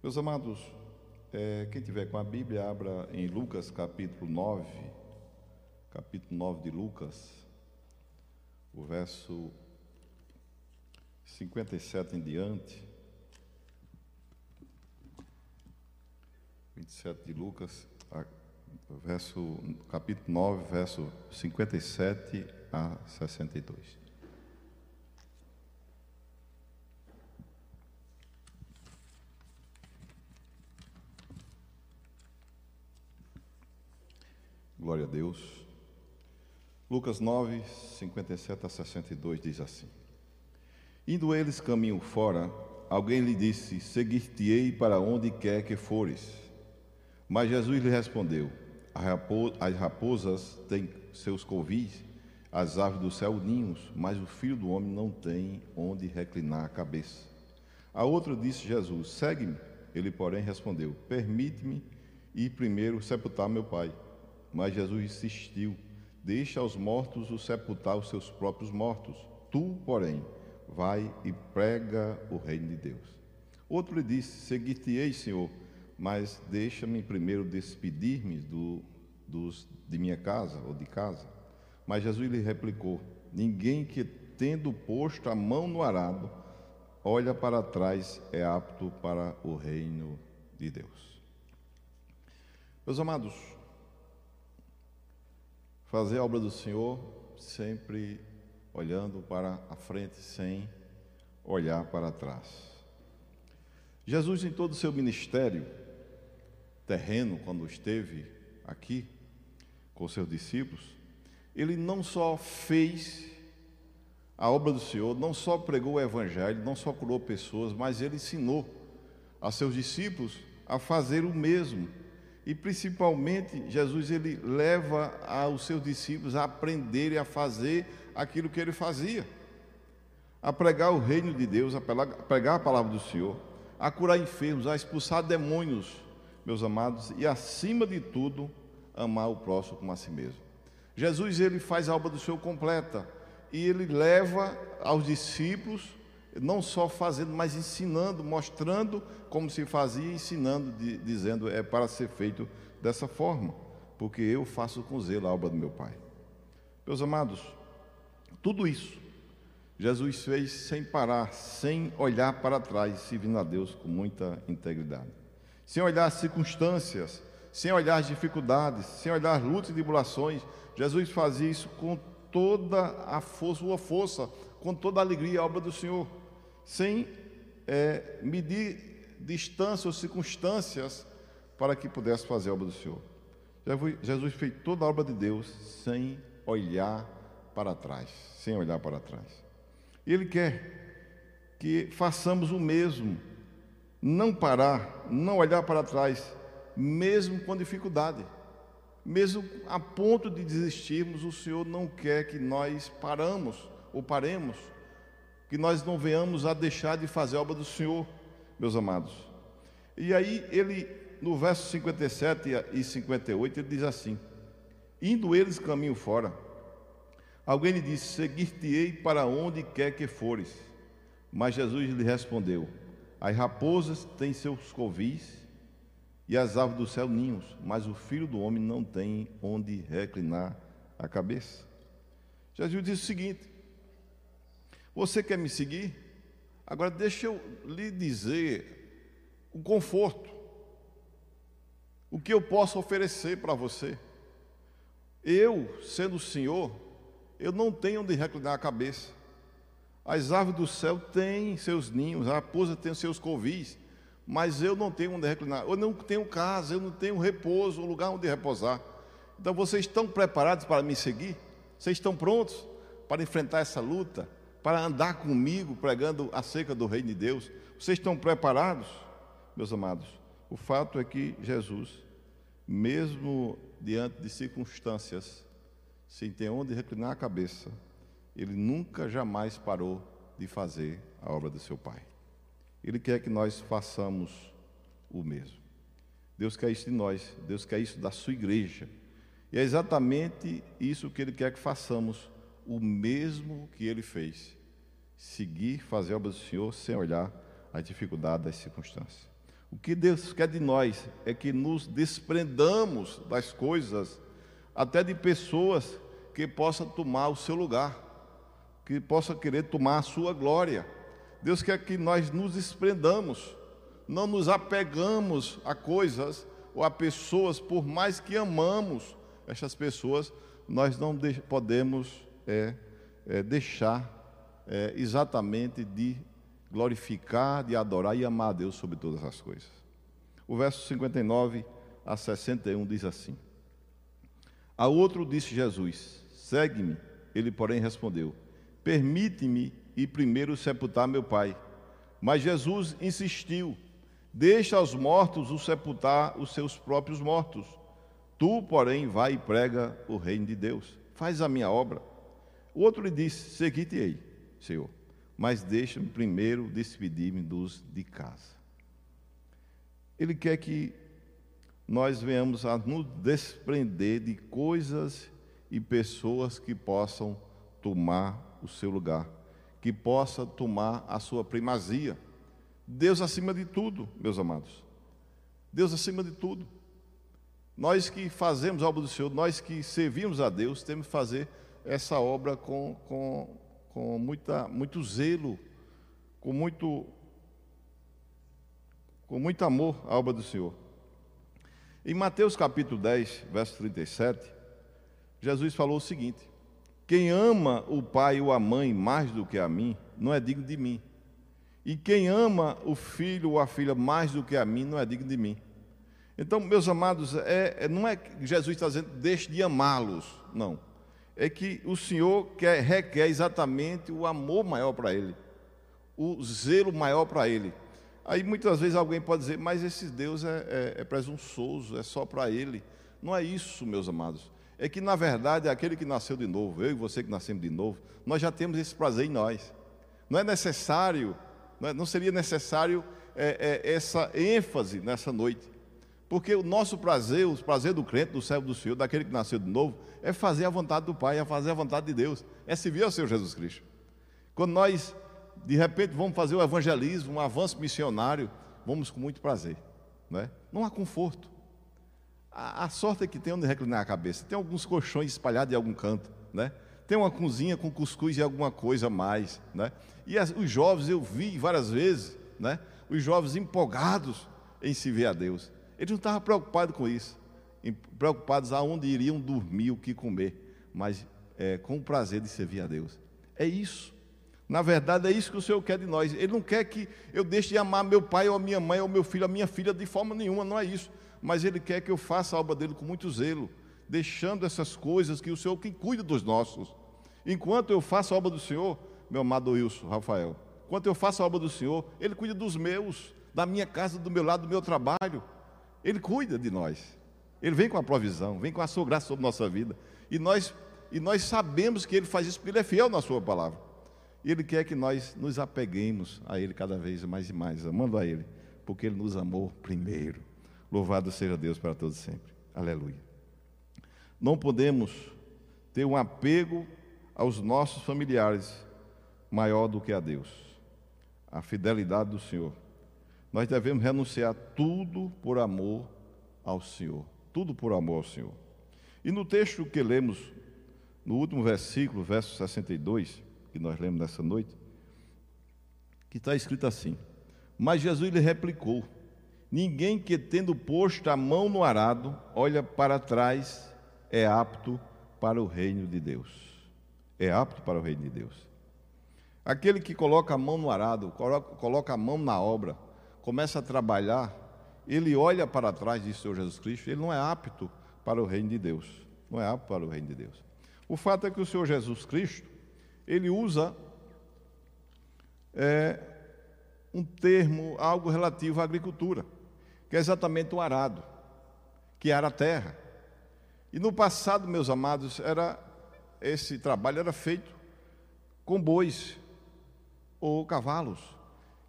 Meus amados, é, quem tiver com a Bíblia, abra em Lucas capítulo 9, capítulo 9 de Lucas, o verso 57 em diante. 27 de Lucas, verso, capítulo 9, verso 57 a 62. Glória a Deus. Lucas 9, 57 a 62 diz assim: Indo eles caminho fora, alguém lhe disse: Seguir-te-ei para onde quer que fores. Mas Jesus lhe respondeu: As raposas têm seus covis, as aves do céu ninhos, mas o filho do homem não tem onde reclinar a cabeça. A outro disse Jesus: Segue-me. Ele, porém, respondeu: Permite-me ir primeiro sepultar meu pai. Mas Jesus insistiu: Deixa aos mortos o sepultar os seus próprios mortos. Tu, porém, vai e prega o reino de Deus. Outro lhe disse: Seguir-te-ei, Senhor, mas deixa-me primeiro despedir-me do, dos, de minha casa ou de casa. Mas Jesus lhe replicou: Ninguém que, tendo posto a mão no arado, olha para trás, é apto para o reino de Deus. Meus amados, fazer a obra do Senhor sempre olhando para a frente, sem olhar para trás. Jesus, em todo o seu ministério terreno, quando esteve aqui com seus discípulos, ele não só fez a obra do Senhor, não só pregou o Evangelho, não só curou pessoas, mas ele ensinou a seus discípulos a fazer o mesmo e principalmente, Jesus ele leva os seus discípulos a aprenderem a fazer aquilo que ele fazia, a pregar o reino de Deus, a pregar a palavra do Senhor, a curar enfermos, a expulsar demônios, meus amados, e acima de tudo, amar o próximo como a si mesmo. Jesus ele faz a obra do Senhor completa e ele leva aos discípulos não só fazendo, mas ensinando, mostrando como se fazia, ensinando, de, dizendo é para ser feito dessa forma, porque eu faço com zelo a obra do meu Pai. Meus amados, tudo isso Jesus fez sem parar, sem olhar para trás, servindo a Deus com muita integridade, sem olhar as circunstâncias, sem olhar as dificuldades, sem olhar as lutas e tribulações. Jesus fazia isso com toda a força, sua força, com toda a alegria a obra do Senhor sem é, medir distância ou circunstâncias para que pudesse fazer a obra do Senhor. Jesus fez toda a obra de Deus sem olhar para trás, sem olhar para trás. Ele quer que façamos o mesmo, não parar, não olhar para trás, mesmo com dificuldade, mesmo a ponto de desistirmos, o Senhor não quer que nós paramos ou paremos que nós não venhamos a deixar de fazer a obra do Senhor, meus amados. E aí ele, no verso 57 e 58, ele diz assim: Indo eles caminho fora, alguém lhe disse: Seguir-te-ei para onde quer que fores. Mas Jesus lhe respondeu: As raposas têm seus covis e as aves do céu ninhos, mas o filho do homem não tem onde reclinar a cabeça. Jesus disse o seguinte: você quer me seguir? Agora deixa eu lhe dizer o conforto, o que eu posso oferecer para você. Eu, sendo o Senhor, eu não tenho onde reclinar a cabeça. As aves do céu têm seus ninhos, a raposa tem seus covis, mas eu não tenho onde reclinar. Eu não tenho casa, eu não tenho repouso, um lugar onde repousar. Então vocês estão preparados para me seguir? Vocês estão prontos para enfrentar essa luta? Para andar comigo pregando acerca do reino de Deus. Vocês estão preparados, meus amados? O fato é que Jesus, mesmo diante de circunstâncias, sem ter onde reclinar a cabeça, ele nunca jamais parou de fazer a obra do seu Pai. Ele quer que nós façamos o mesmo. Deus quer isso de nós, Deus quer isso da sua igreja. E é exatamente isso que Ele quer que façamos o mesmo que ele fez: seguir, fazer a obra do Senhor sem olhar a dificuldade das circunstâncias. O que Deus quer de nós é que nos desprendamos das coisas, até de pessoas que possam tomar o seu lugar, que possam querer tomar a sua glória. Deus quer que nós nos desprendamos, não nos apegamos a coisas ou a pessoas, por mais que amamos essas pessoas, nós não podemos é, é, deixar é, exatamente de glorificar, de adorar e amar a Deus sobre todas as coisas. O verso 59 a 61 diz assim: A outro disse Jesus: Segue-me. Ele, porém, respondeu: Permite-me ir primeiro sepultar meu pai. Mas Jesus insistiu: Deixa aos mortos o sepultar os seus próprios mortos. Tu, porém, vai e prega o reino de Deus. Faz a minha obra. O outro lhe disse: Segui-te-ei, Senhor mas deixa-me primeiro despedir-me dos de casa. Ele quer que nós venhamos a nos desprender de coisas e pessoas que possam tomar o seu lugar, que possa tomar a sua primazia. Deus acima de tudo, meus amados. Deus acima de tudo. Nós que fazemos a obra do Senhor, nós que servimos a Deus, temos que fazer essa obra com, com com muita, muito zelo, com muito, com muito amor à obra do Senhor. Em Mateus capítulo 10, verso 37, Jesus falou o seguinte: Quem ama o pai ou a mãe mais do que a mim, não é digno de mim. E quem ama o filho ou a filha mais do que a mim, não é digno de mim. Então, meus amados, é, é não é que Jesus está dizendo, deixe de amá-los. Não é que o Senhor quer, requer exatamente o amor maior para Ele, o zelo maior para Ele. Aí muitas vezes alguém pode dizer, mas esse Deus é, é, é presunçoso, é só para Ele. Não é isso, meus amados. É que na verdade aquele que nasceu de novo, eu e você que nascemos de novo, nós já temos esse prazer em nós. Não é necessário, não, é, não seria necessário é, é, essa ênfase nessa noite. Porque o nosso prazer, o prazer do crente, do servo do Senhor, daquele que nasceu de novo, é fazer a vontade do Pai, é fazer a vontade de Deus, é servir ao Senhor Jesus Cristo. Quando nós, de repente, vamos fazer o evangelismo, um avanço missionário, vamos com muito prazer. Né? Não há conforto. A, a sorte é que tem onde reclinar a cabeça. Tem alguns colchões espalhados em algum canto. Né? Tem uma cozinha com cuscuz e alguma coisa a mais. Né? E as, os jovens, eu vi várias vezes, né? os jovens empolgados em se ver a Deus. Eles não estavam preocupados com isso, preocupados aonde iriam dormir, o que comer, mas é, com o prazer de servir a Deus. É isso. Na verdade, é isso que o Senhor quer de nós. Ele não quer que eu deixe de amar meu pai ou a minha mãe ou meu filho, a minha filha de forma nenhuma, não é isso. Mas Ele quer que eu faça a obra dele com muito zelo, deixando essas coisas que o Senhor quem cuida dos nossos. Enquanto eu faço a obra do Senhor, meu amado Wilson, Rafael, enquanto eu faço a obra do Senhor, Ele cuida dos meus, da minha casa, do meu lado, do meu trabalho. Ele cuida de nós. Ele vem com a provisão, vem com a sua graça sobre nossa vida. E nós, e nós sabemos que Ele faz isso porque Ele é fiel na Sua palavra. E Ele quer que nós nos apeguemos a Ele cada vez mais e mais, amando a Ele, porque Ele nos amou primeiro. Louvado seja Deus para todos sempre. Aleluia. Não podemos ter um apego aos nossos familiares maior do que a Deus. A fidelidade do Senhor nós devemos renunciar tudo por amor ao Senhor. Tudo por amor ao Senhor. E no texto que lemos, no último versículo, verso 62, que nós lemos nessa noite, que está escrito assim: Mas Jesus lhe replicou: Ninguém que tendo posto a mão no arado, olha para trás, é apto para o reino de Deus. É apto para o reino de Deus. Aquele que coloca a mão no arado, coloca, a mão na obra, começa a trabalhar, ele olha para trás de Senhor Jesus Cristo, ele não é apto para o reino de Deus. Não é apto para o reino de Deus. O fato é que o Senhor Jesus Cristo, ele usa é, um termo, algo relativo à agricultura, que é exatamente o arado, que era a terra. E no passado, meus amados, era esse trabalho era feito com bois ou cavalos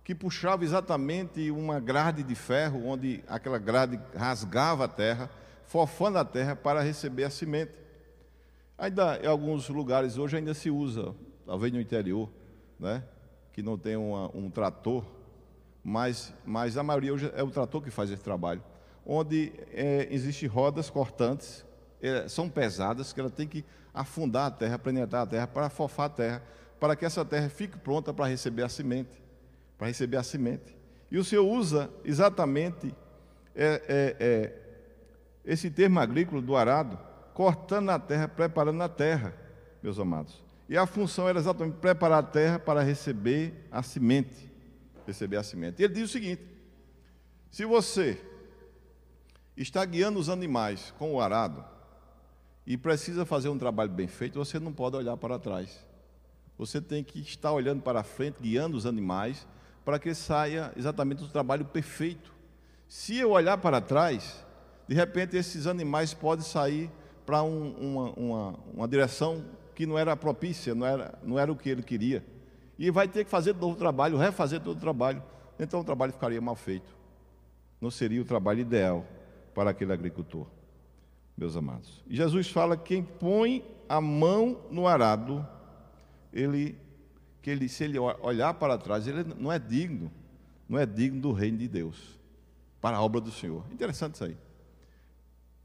que puxava exatamente uma grade de ferro, onde aquela grade rasgava a terra, fofando a terra para receber a semente. Ainda em alguns lugares hoje ainda se usa, talvez no interior, né, que não tem uma, um trator, mas, mas a maioria hoje é o trator que faz esse trabalho, onde é, existem rodas cortantes, é, são pesadas, que ela tem que afundar a terra, penetrar a terra, para afofar a terra, para que essa terra fique pronta para receber a semente, para receber a semente. E o Senhor usa exatamente é, é, é, esse termo agrícola do arado, cortando a terra, preparando a terra, meus amados. E a função era exatamente preparar a terra para receber a semente. Receber a semente. E ele diz o seguinte: se você está guiando os animais com o arado e precisa fazer um trabalho bem feito, você não pode olhar para trás. Você tem que estar olhando para frente, guiando os animais, para que saia exatamente o trabalho perfeito. Se eu olhar para trás, de repente esses animais podem sair para um, uma, uma, uma direção que não era propícia, não era, não era o que ele queria. E vai ter que fazer todo o trabalho, refazer todo o trabalho. Então o trabalho ficaria mal feito. Não seria o trabalho ideal para aquele agricultor, meus amados. E Jesus fala que quem põe a mão no arado, ele, que ele, se ele olhar para trás, ele não é digno, não é digno do reino de Deus, para a obra do Senhor. Interessante isso aí.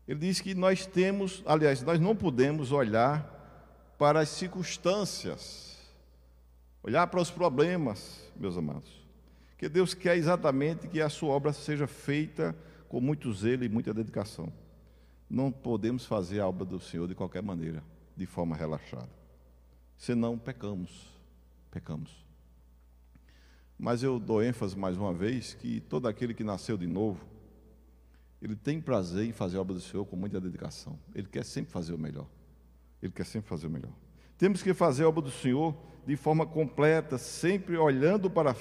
Ele diz que nós temos, aliás, nós não podemos olhar para as circunstâncias, olhar para os problemas, meus amados. Que Deus quer exatamente que a sua obra seja feita com muito zelo e muita dedicação. Não podemos fazer a obra do Senhor de qualquer maneira, de forma relaxada. Senão pecamos, pecamos. Mas eu dou ênfase mais uma vez que todo aquele que nasceu de novo, ele tem prazer em fazer a obra do Senhor com muita dedicação. Ele quer sempre fazer o melhor. Ele quer sempre fazer o melhor. Temos que fazer a obra do Senhor de forma completa, sempre olhando para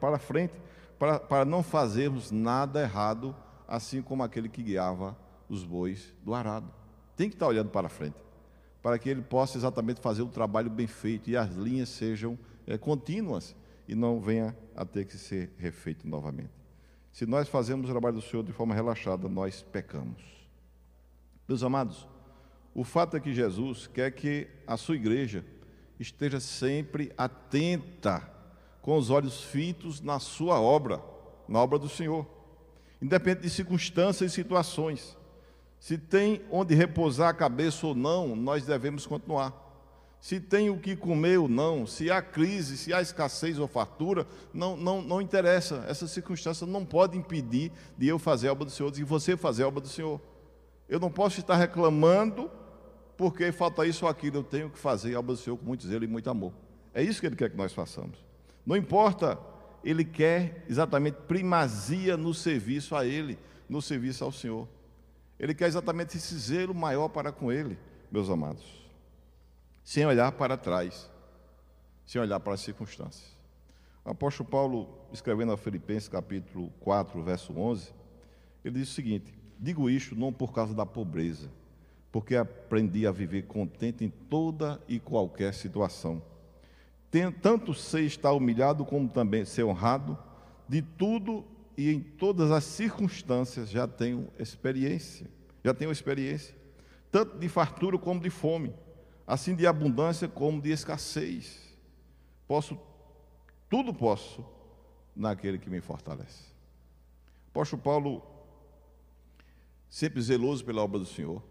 para, frente, para, para não fazermos nada errado, assim como aquele que guiava os bois do arado. Tem que estar olhando para frente, para que ele possa exatamente fazer o trabalho bem feito e as linhas sejam é, contínuas e não venha a ter que ser refeito novamente. Se nós fazemos o trabalho do Senhor de forma relaxada, nós pecamos. Meus amados, o fato é que Jesus quer que a sua igreja esteja sempre atenta, com os olhos fitos na sua obra, na obra do Senhor, independente de circunstâncias e situações. Se tem onde repousar a cabeça ou não, nós devemos continuar. Se tem o que comer ou não, se há crise, se há escassez ou fartura, não, não, não interessa. Essa circunstância não pode impedir de eu fazer a obra do Senhor, de você fazer a obra do Senhor. Eu não posso estar reclamando porque falta isso ou aquilo, eu tenho que fazer a obra do Senhor com muito zelo e muito amor. É isso que Ele quer que nós façamos. Não importa, Ele quer exatamente primazia no serviço a Ele, no serviço ao Senhor. Ele quer exatamente esse zelo maior para com Ele, meus amados. Sem olhar para trás, sem olhar para as circunstâncias. O apóstolo Paulo, escrevendo a Filipenses capítulo 4, verso 11, ele diz o seguinte: Digo isto não por causa da pobreza, porque aprendi a viver contente em toda e qualquer situação. Tanto ser estar humilhado como também ser honrado, de tudo e em todas as circunstâncias já tenho experiência, já tenho experiência, tanto de fartura como de fome, assim de abundância como de escassez. Posso, tudo posso naquele que me fortalece. Apóstolo Paulo, sempre zeloso pela obra do Senhor,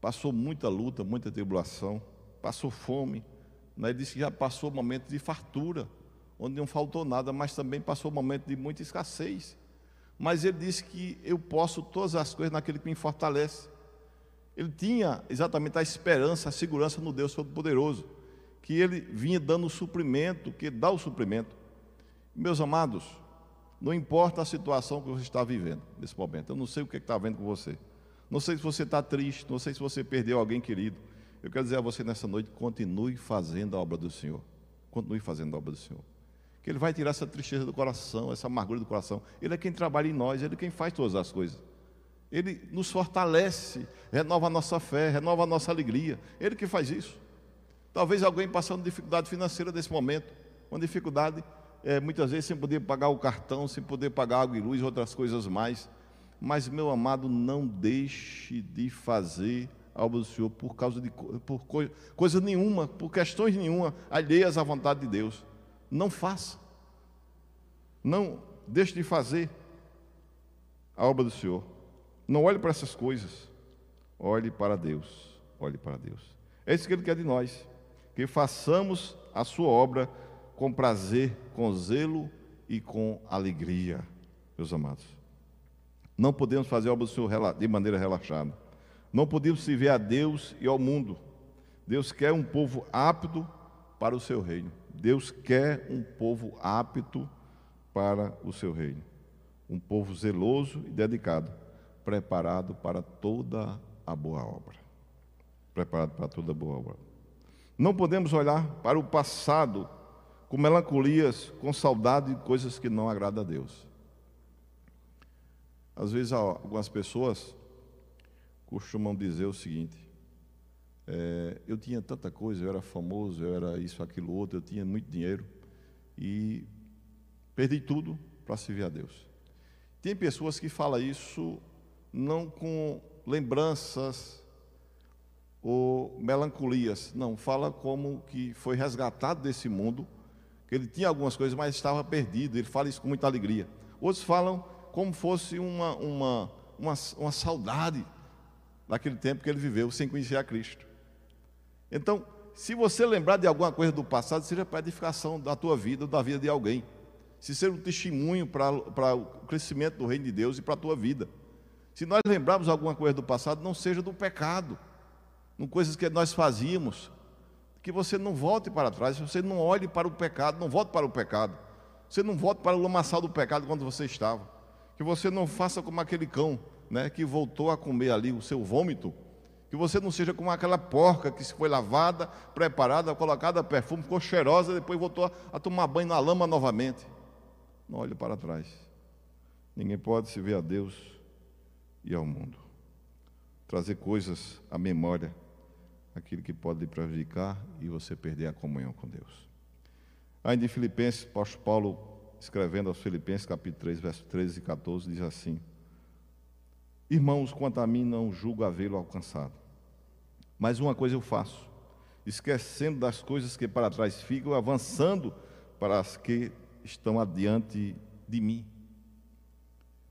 passou muita luta, muita tribulação, passou fome. Né? Ele disse que já passou momentos de fartura, onde não faltou nada, mas também passou momentos de muita escassez. Mas ele disse que eu posso todas as coisas naquele que me fortalece. Ele tinha exatamente a esperança, a segurança no Deus Todo-Poderoso, que ele vinha dando o suprimento, que dá o suprimento. Meus amados, não importa a situação que você está vivendo nesse momento, eu não sei o que é está vendo com você. Não sei se você está triste, não sei se você perdeu alguém querido. Eu quero dizer a você nessa noite: continue fazendo a obra do Senhor. Continue fazendo a obra do Senhor. Que Ele vai tirar essa tristeza do coração, essa amargura do coração. Ele é quem trabalha em nós, Ele é quem faz todas as coisas. Ele nos fortalece, renova a nossa fé, renova a nossa alegria. Ele que faz isso. Talvez alguém passando dificuldade financeira nesse momento, uma dificuldade, é, muitas vezes sem poder pagar o cartão, sem poder pagar água e luz, outras coisas mais. Mas, meu amado, não deixe de fazer a obra do Senhor por causa de por coisa nenhuma, por questões nenhuma, alheias à vontade de Deus. Não faça. Não, deixe de fazer a obra do Senhor. Não olhe para essas coisas. Olhe para Deus. Olhe para Deus. É isso que Ele quer de nós. Que façamos a sua obra com prazer, com zelo e com alegria, meus amados. Não podemos fazer a obra do Senhor de maneira relaxada. Não podemos servir a Deus e ao mundo. Deus quer um povo apto para o seu reino. Deus quer um povo apto para o seu reino. Um povo zeloso e dedicado, preparado para toda a boa obra. Preparado para toda a boa obra. Não podemos olhar para o passado com melancolias, com saudade de coisas que não agradam a Deus. Às vezes algumas pessoas costumam dizer o seguinte: é, eu tinha tanta coisa, eu era famoso, eu era isso, aquilo, outro, eu tinha muito dinheiro e perdi tudo para servir a Deus. Tem pessoas que falam isso não com lembranças ou melancolias, não, fala como que foi resgatado desse mundo, que ele tinha algumas coisas, mas estava perdido, ele fala isso com muita alegria. Outros falam como fosse uma, uma, uma, uma saudade daquele tempo que ele viveu sem conhecer a Cristo. Então, se você lembrar de alguma coisa do passado, seja para edificação da tua vida ou da vida de alguém. Se ser um testemunho para, para o crescimento do reino de Deus e para a tua vida. Se nós lembrarmos alguma coisa do passado, não seja do pecado, não coisas que nós fazíamos, que você não volte para trás, você não olhe para o pecado, não volte para o pecado. Você não volte para o lamaçal do pecado quando você estava. Que você não faça como aquele cão, né, que voltou a comer ali o seu vômito que você não seja como aquela porca que foi lavada, preparada, colocada perfume, ficou cheirosa, depois voltou a tomar banho na lama novamente. Não olhe para trás. Ninguém pode se ver a Deus e ao mundo. Trazer coisas à memória, aquilo que pode lhe prejudicar e você perder a comunhão com Deus. Ainda em Filipenses, apóstolo Paulo, escrevendo aos Filipenses, capítulo 3, versos 13 e 14, diz assim: Irmãos, quanto a mim, não julgo havê-lo alcançado. Mas uma coisa eu faço, esquecendo das coisas que para trás ficam, avançando para as que estão adiante de mim.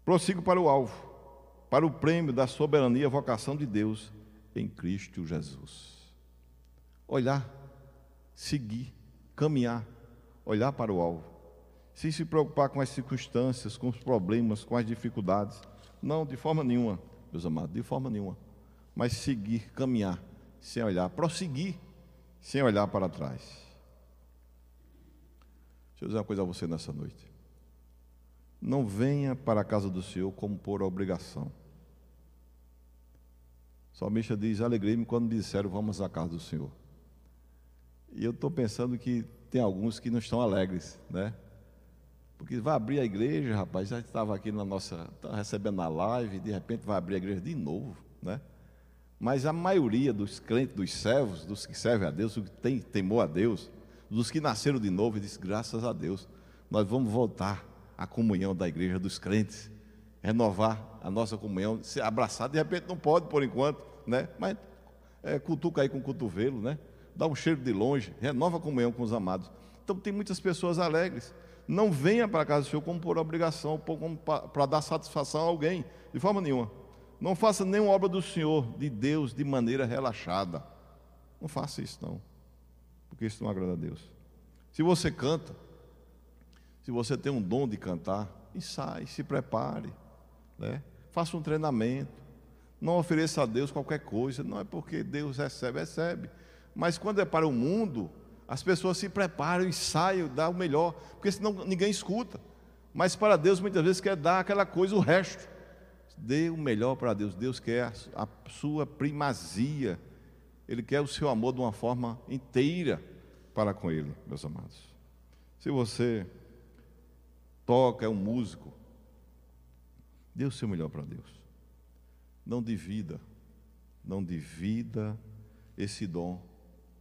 Prossigo para o alvo, para o prêmio da soberania e vocação de Deus em Cristo Jesus. Olhar, seguir, caminhar, olhar para o alvo, sem se preocupar com as circunstâncias, com os problemas, com as dificuldades não, de forma nenhuma, meus amados, de forma nenhuma. Mas seguir, caminhar, sem olhar, prosseguir, sem olhar para trás. Deixa eu dizer uma coisa a você nessa noite. Não venha para a casa do Senhor como por obrigação. O salmista diz: Alegrei-me quando disseram, vamos à casa do Senhor. E eu estou pensando que tem alguns que não estão alegres, né? Porque vai abrir a igreja, rapaz, já estava aqui na nossa, tá recebendo a live, de repente vai abrir a igreja de novo, né? Mas a maioria dos crentes, dos servos, dos que servem a Deus, dos que tem temor a Deus, dos que nasceram de novo, diz graças a Deus, nós vamos voltar à comunhão da igreja dos crentes, renovar a nossa comunhão, se abraçar, de repente não pode por enquanto, né? Mas é, cutuca aí com o cotovelo, né? Dá um cheiro de longe, renova a comunhão com os amados. Então tem muitas pessoas alegres não venha para a casa do Senhor como por obrigação, para dar satisfação a alguém, de forma nenhuma. Não faça nenhuma obra do Senhor, de Deus, de maneira relaxada. Não faça isso, não. Porque isso não agrada a Deus. Se você canta, se você tem um dom de cantar, ensaie, se prepare, né? faça um treinamento. Não ofereça a Deus qualquer coisa, não é porque Deus recebe, recebe. Mas quando é para o mundo, as pessoas se preparam e saem, dá o melhor, porque senão ninguém escuta. Mas para Deus muitas vezes quer dar aquela coisa, o resto. Dê o melhor para Deus. Deus quer a sua primazia. Ele quer o seu amor de uma forma inteira para com Ele, meus amados. Se você toca, é um músico, dê o seu melhor para Deus. Não divida, não divida esse dom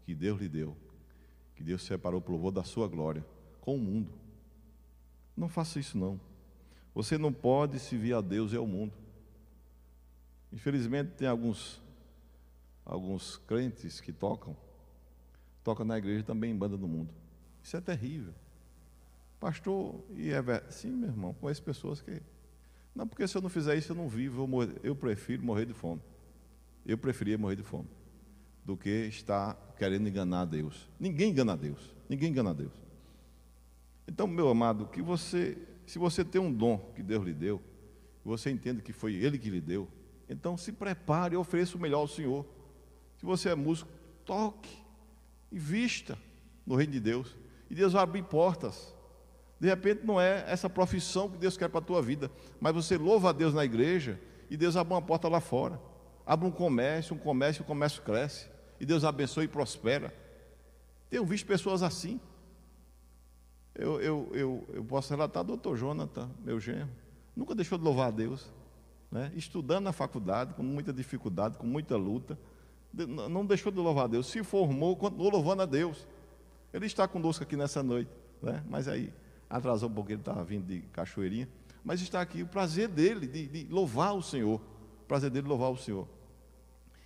que Deus lhe deu que Deus separou para o louvor da sua glória com o mundo. Não faça isso não. Você não pode servir a Deus e ao mundo. Infelizmente tem alguns alguns crentes que tocam, tocam na igreja também em banda do mundo. Isso é terrível. Pastor, e é verdade? Sim, meu irmão, conheço pessoas que. Não, porque se eu não fizer isso, eu não vivo, eu, morrer, eu prefiro morrer de fome. Eu preferia morrer de fome do que estar querendo enganar Deus. Ninguém engana Deus. Ninguém engana Deus. Então, meu amado, que você, se você tem um dom que Deus lhe deu, você entende que foi Ele que lhe deu, então se prepare e ofereça o melhor ao Senhor. Se você é músico, toque e vista no reino de Deus. E Deus vai abrir portas. De repente não é essa profissão que Deus quer para a tua vida, mas você louva a Deus na igreja e Deus abre uma porta lá fora. Abre um comércio, um comércio, o comércio cresce. E Deus abençoa e prospera. Tenho visto pessoas assim. Eu, eu, eu, eu posso relatar doutor Jonathan, meu genro. Nunca deixou de louvar a Deus. Né? Estudando na faculdade, com muita dificuldade, com muita luta. Não deixou de louvar a Deus. Se formou, continuou louvando a Deus. Ele está conosco aqui nessa noite. Né? Mas aí atrasou um pouco, ele estava vindo de cachoeirinha. Mas está aqui o prazer dele de, de louvar o Senhor. O prazer dele de louvar o Senhor.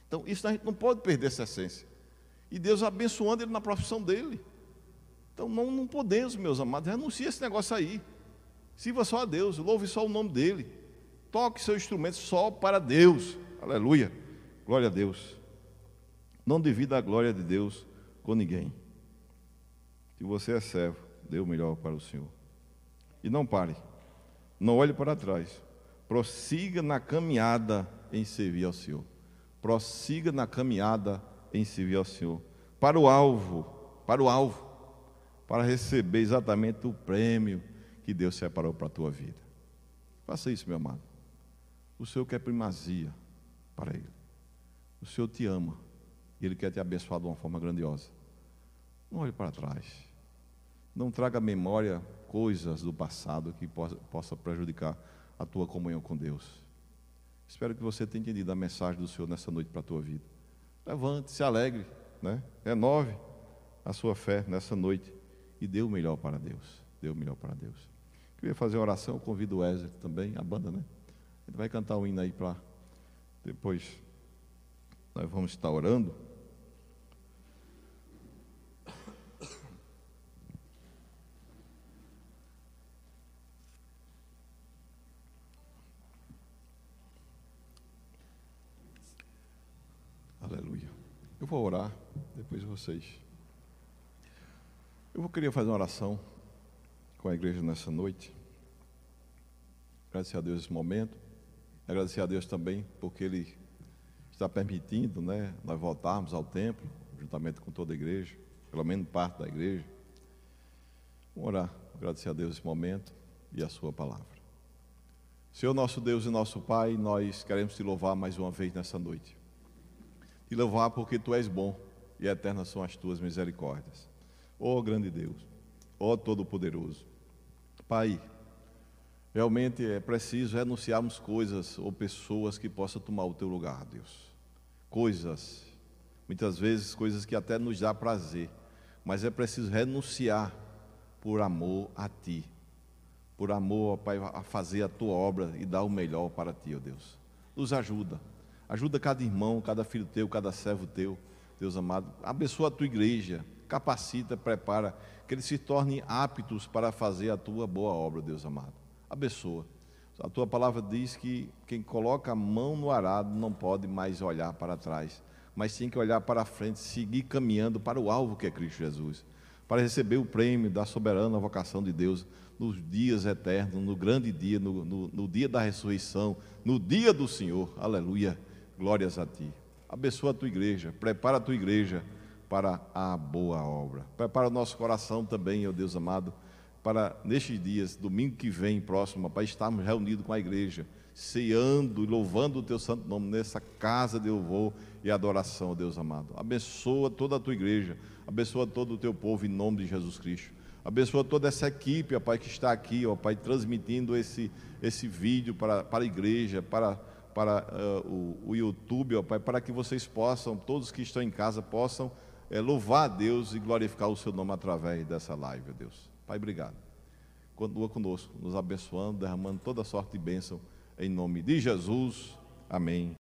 Então, isso a gente não pode perder essa essência. E Deus abençoando ele na profissão dele. Então, não, não podemos, meus amados, renuncie esse negócio aí. Sirva só a Deus, louve só o nome dele. Toque seu instrumento só para Deus. Aleluia. Glória a Deus. Não divida a glória de Deus com ninguém. Se você é servo, dê o melhor para o Senhor. E não pare. Não olhe para trás. Prossiga na caminhada em servir ao Senhor prossiga na caminhada em servir ao Senhor. Para o alvo, para o alvo, para receber exatamente o prêmio que Deus separou para a tua vida. Faça isso, meu amado. O Senhor quer primazia para Ele. O Senhor te ama e Ele quer te abençoar de uma forma grandiosa. Não olhe para trás. Não traga à memória coisas do passado que possa, possa prejudicar a tua comunhão com Deus. Espero que você tenha entendido a mensagem do Senhor nessa noite para a tua vida. Levante, se alegre, né? renove a sua fé nessa noite e dê o melhor para Deus. Dê o melhor para Deus. Queria fazer uma oração, convido o Wesley também, a banda, né? Ele vai cantar um hino aí para depois nós vamos estar orando. Eu vou orar, depois vocês. Eu vou querer fazer uma oração com a igreja nessa noite. Agradecer a Deus esse momento. Agradecer a Deus também porque Ele está permitindo né, nós voltarmos ao templo, juntamente com toda a igreja, pelo menos parte da igreja. Vamos orar, agradecer a Deus esse momento e a Sua palavra. Senhor nosso Deus e nosso Pai, nós queremos te louvar mais uma vez nessa noite e louvar porque tu és bom e eternas são as tuas misericórdias. Ó oh, grande Deus, ó oh, Todo-Poderoso. Pai, realmente é preciso renunciarmos coisas ou pessoas que possam tomar o teu lugar, Deus. Coisas, muitas vezes coisas que até nos dá prazer, mas é preciso renunciar por amor a Ti, por amor, Pai, a fazer a Tua obra e dar o melhor para Ti, ó Deus. Nos ajuda Ajuda cada irmão, cada filho teu, cada servo teu, Deus amado. Abençoa a tua igreja, capacita, prepara, que eles se tornem aptos para fazer a tua boa obra, Deus amado. Abençoa. A tua palavra diz que quem coloca a mão no arado não pode mais olhar para trás, mas tem que olhar para frente, seguir caminhando para o alvo que é Cristo Jesus, para receber o prêmio da soberana vocação de Deus nos dias eternos, no grande dia, no, no, no dia da ressurreição, no dia do Senhor. Aleluia. Glórias a ti. Abençoa a tua igreja, prepara a tua igreja para a boa obra. Prepara o nosso coração também, ó Deus amado, para nestes dias, domingo que vem, próximo, para estarmos reunidos com a igreja, ceando e louvando o teu santo nome nessa casa de louvor e adoração, ó Deus amado. Abençoa toda a tua igreja, abençoa todo o teu povo em nome de Jesus Cristo. Abençoa toda essa equipe, ó Pai, que está aqui, ó Pai, transmitindo esse, esse vídeo para, para a igreja, para para uh, o, o, YouTube, ó Pai, para que vocês possam, todos que estão em casa, possam é, louvar a Deus e glorificar o Seu nome através dessa live, ó Deus. Pai, obrigado. Continua conosco, nos abençoando, derramando toda sorte de bênção, em nome de Jesus. Amém.